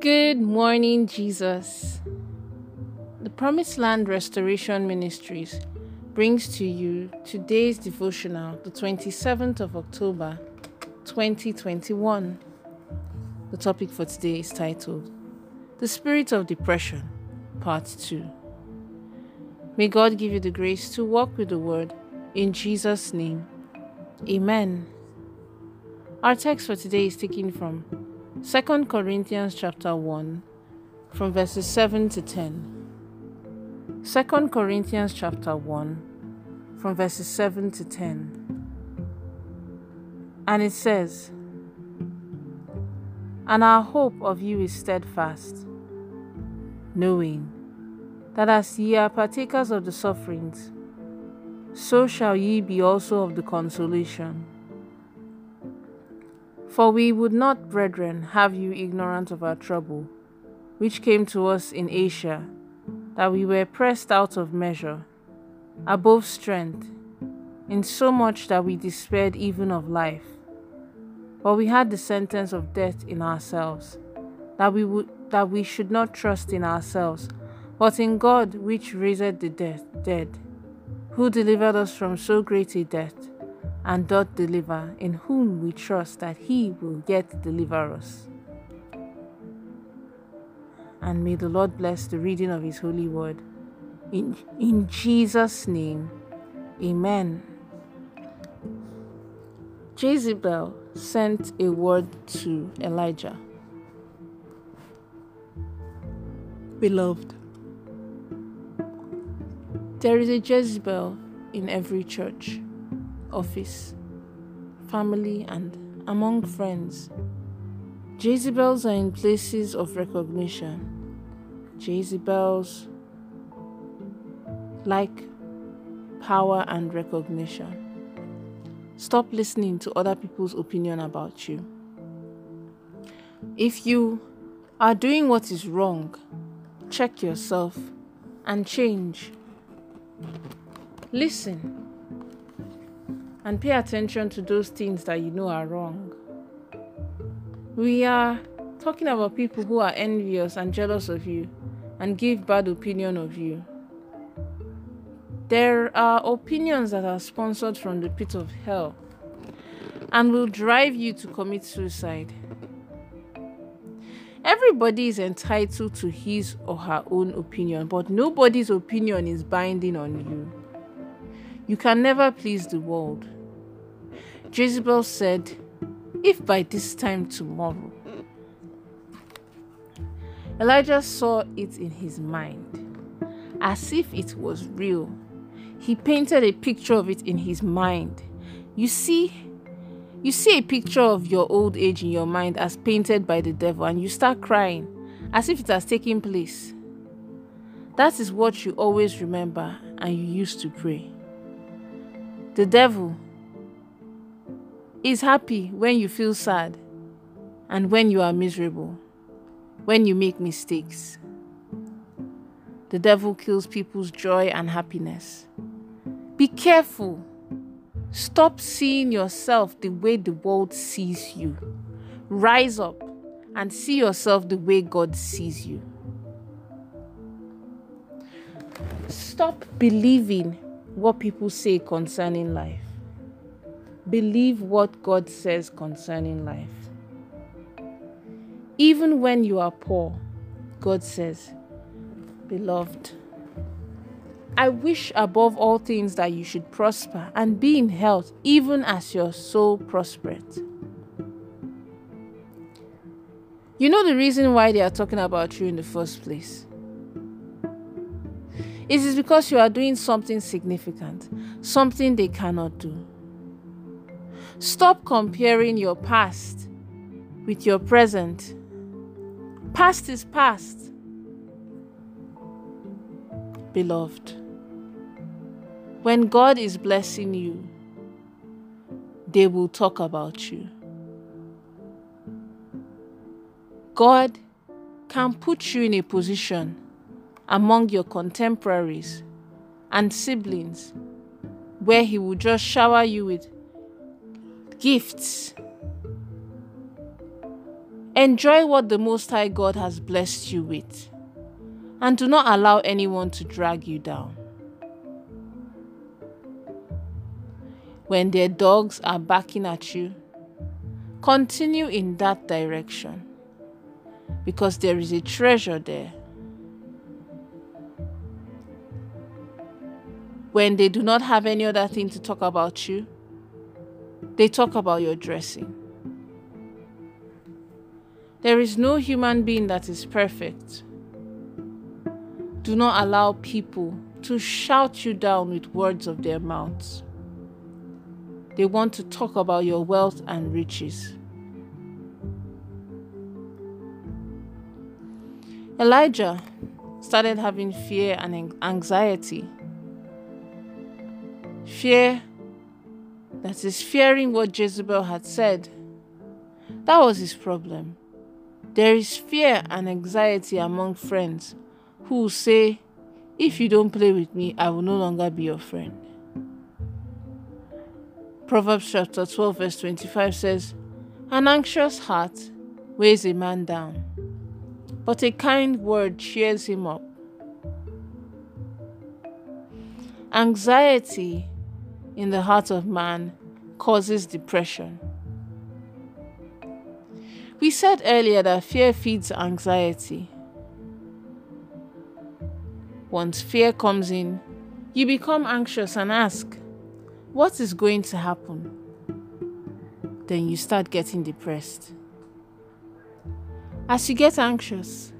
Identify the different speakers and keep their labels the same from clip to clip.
Speaker 1: Good morning, Jesus. The Promised Land Restoration Ministries brings to you today's devotional, the 27th of October, 2021. The topic for today is titled The Spirit of Depression, Part 2. May God give you the grace to walk with the Word in Jesus' name. Amen. Our text for today is taken from 2 Corinthians chapter 1 from verses 7 to 10. 2 Corinthians chapter 1 from verses 7 to 10. And it says, And our hope of you is steadfast, knowing that as ye are partakers of the sufferings, so shall ye be also of the consolation. For we would not, brethren, have you ignorant of our trouble, which came to us in Asia, that we were pressed out of measure, above strength, in so much that we despaired even of life. But we had the sentence of death in ourselves, that we would that we should not trust in ourselves, but in God which raised the dead, dead, who delivered us from so great a death and doth deliver, in whom we trust that he will yet deliver us. And may the Lord bless the reading of his holy word. In, in Jesus' name, amen. Jezebel sent a word to Elijah. Beloved, there is a Jezebel in every church office, family, and among friends. Jezebels are in places of recognition. Jezebels like power and recognition. Stop listening to other people's opinion about you. If you are doing what is wrong, check yourself and change. Listen and pay attention to those things that you know are wrong. We are talking about people who are envious and jealous of you and give bad opinion of you. There are opinions that are sponsored from the pit of hell and will drive you to commit suicide. Everybody is entitled to his or her own opinion, but nobody's opinion is binding on you. You can never please the world. Jezebel said, If by this time tomorrow. Elijah saw it in his mind, as if it was real. He painted a picture of it in his mind. You see, you see a picture of your old age in your mind as painted by the devil, and you start crying as if it has taken place. That is what you always remember and you used to pray. The devil is happy when you feel sad and when you are miserable, when you make mistakes. The devil kills people's joy and happiness. Be careful. Stop seeing yourself the way the world sees you. Rise up and see yourself the way God sees you. Stop believing what people say concerning life. Believe what God says concerning life. Even when you are poor, God says, Beloved, I wish above all things that you should prosper and be in health, even as your soul prospereth. You know the reason why they are talking about you in the first place? It is because you are doing something significant, something they cannot do. Stop comparing your past with your present. Past is past. Beloved, when God is blessing you, they will talk about you. God can put you in a position among your contemporaries and siblings where He will just shower you with gifts, Enjoy what the Most High God has blessed you with, and do not allow anyone to drag you down. When their dogs are barking at you, continue in that direction because there is a treasure there. When they do not have any other thing to talk about you, they talk about your dressing. There is no human being that is perfect. Do not allow people to shout you down with words of their mouths. They want to talk about your wealth and riches. Elijah started having fear and anxiety. Fear that is fearing what Jezebel had said. That was his problem. There is fear and anxiety among friends who say, If you don't play with me, I will no longer be your friend. Proverbs chapter 12, verse 25 says, An anxious heart weighs a man down, but a kind word cheers him up. Anxiety in the heart of man causes depression. We said earlier that fear feeds anxiety. Once fear comes in, you become anxious and ask, what is going to happen? Then you start getting depressed. As you get anxious,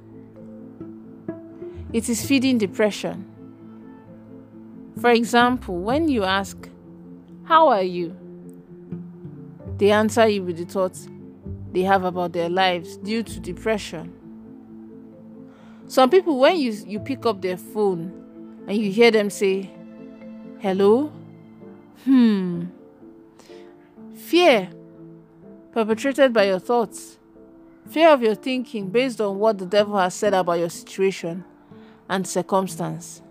Speaker 1: it is feeding depression. For example, when you ask, How are you? they answer you with the thoughts they have about their lives due to depression. Some people, when you, you pick up their phone and you hear them say, Hello, Hmm. Fear, perpetrated by your thoughts. Fear of your thinking based on what the devil has said about your situation and circumstance.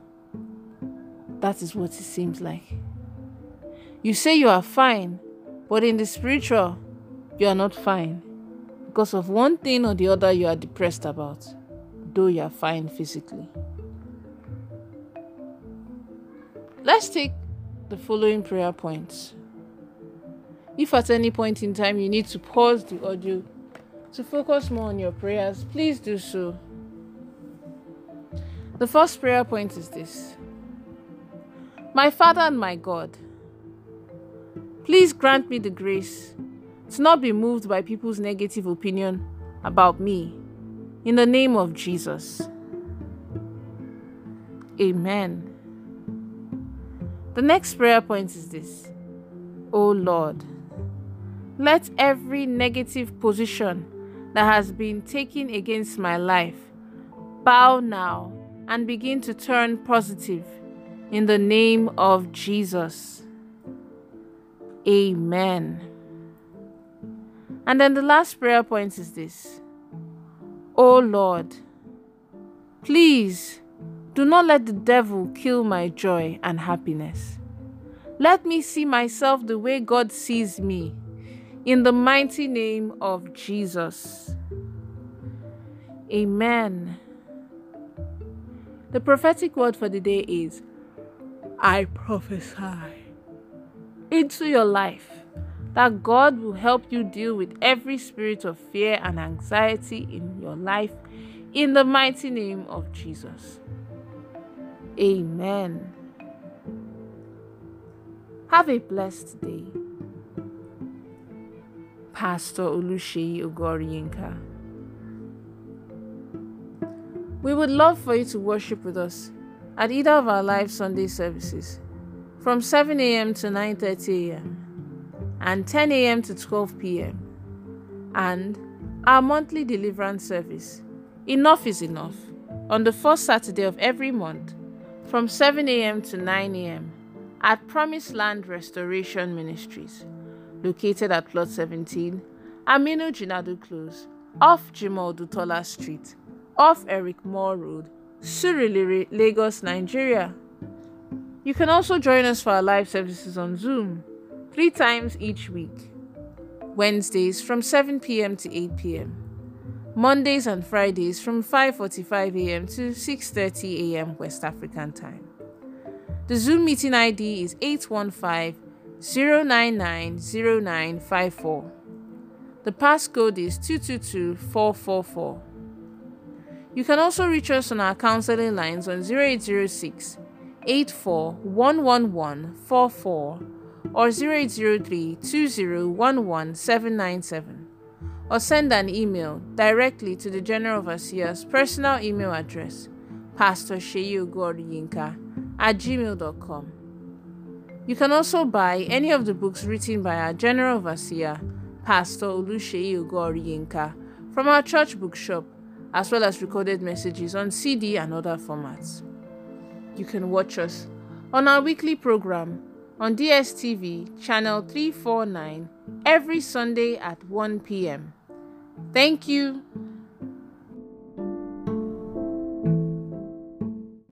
Speaker 1: That is what it seems like. You say you are fine, but in the spiritual, you are not fine. Because of one thing or the other you are depressed about, though you are fine physically. Let's take the following prayer points. If at any point in time you need to pause the audio to focus more on your prayers, please do so. The first prayer point is this My Father and my God, please grant me the grace to not be moved by people's negative opinion about me. In the name of Jesus. Amen. The next prayer point is this O Lord, let every negative position that has been taken against my life bow now and begin to turn positive in the name of Jesus. Amen. And then the last prayer point is this Oh Lord, please do not let the devil kill my joy and happiness. Let me see myself the way God sees me. In the mighty name of Jesus. Amen. The prophetic word for the day is I prophesy into your life that God will help you deal with every spirit of fear and anxiety in your life in the mighty name of Jesus. Amen. Have a blessed day. Pastor Oluseyi Ogoryinka. We would love for you to worship with us at either of our live Sunday services from 7 a.m. to 9:30 a.m. and 10 a.m. to 12 p.m. and our monthly deliverance service. Enough is enough on the first Saturday of every month from 7 a.m. to 9 a.m. at Promised Land Restoration Ministries, located at Plot 17, Aminu Jinadu Close, off Jimoh Dutola Street, off Eric Moore Road, Surulere, Lagos, Nigeria. You can also join us for our live services on Zoom, three times each week. Wednesdays from 7 p.m. to 8 p.m., Mondays and Fridays from 5:45 a.m. to 6:30 a.m. West African time. The Zoom meeting ID is 815-099-0954. The passcode is 222444. You can also reach us on our counseling lines on 0806 8411144 or 0803 2011797 or send an email directly to the General Overseer's personal email address, Pastor Yinka at gmail.com. You can also buy any of the books written by our General Overseer, Pastor Olusheyi Yinka, from our church bookshop, as well as recorded messages on CD and other formats. You can watch us on our weekly program on DSTV channel 349 every Sunday at 1 p.m. Thank you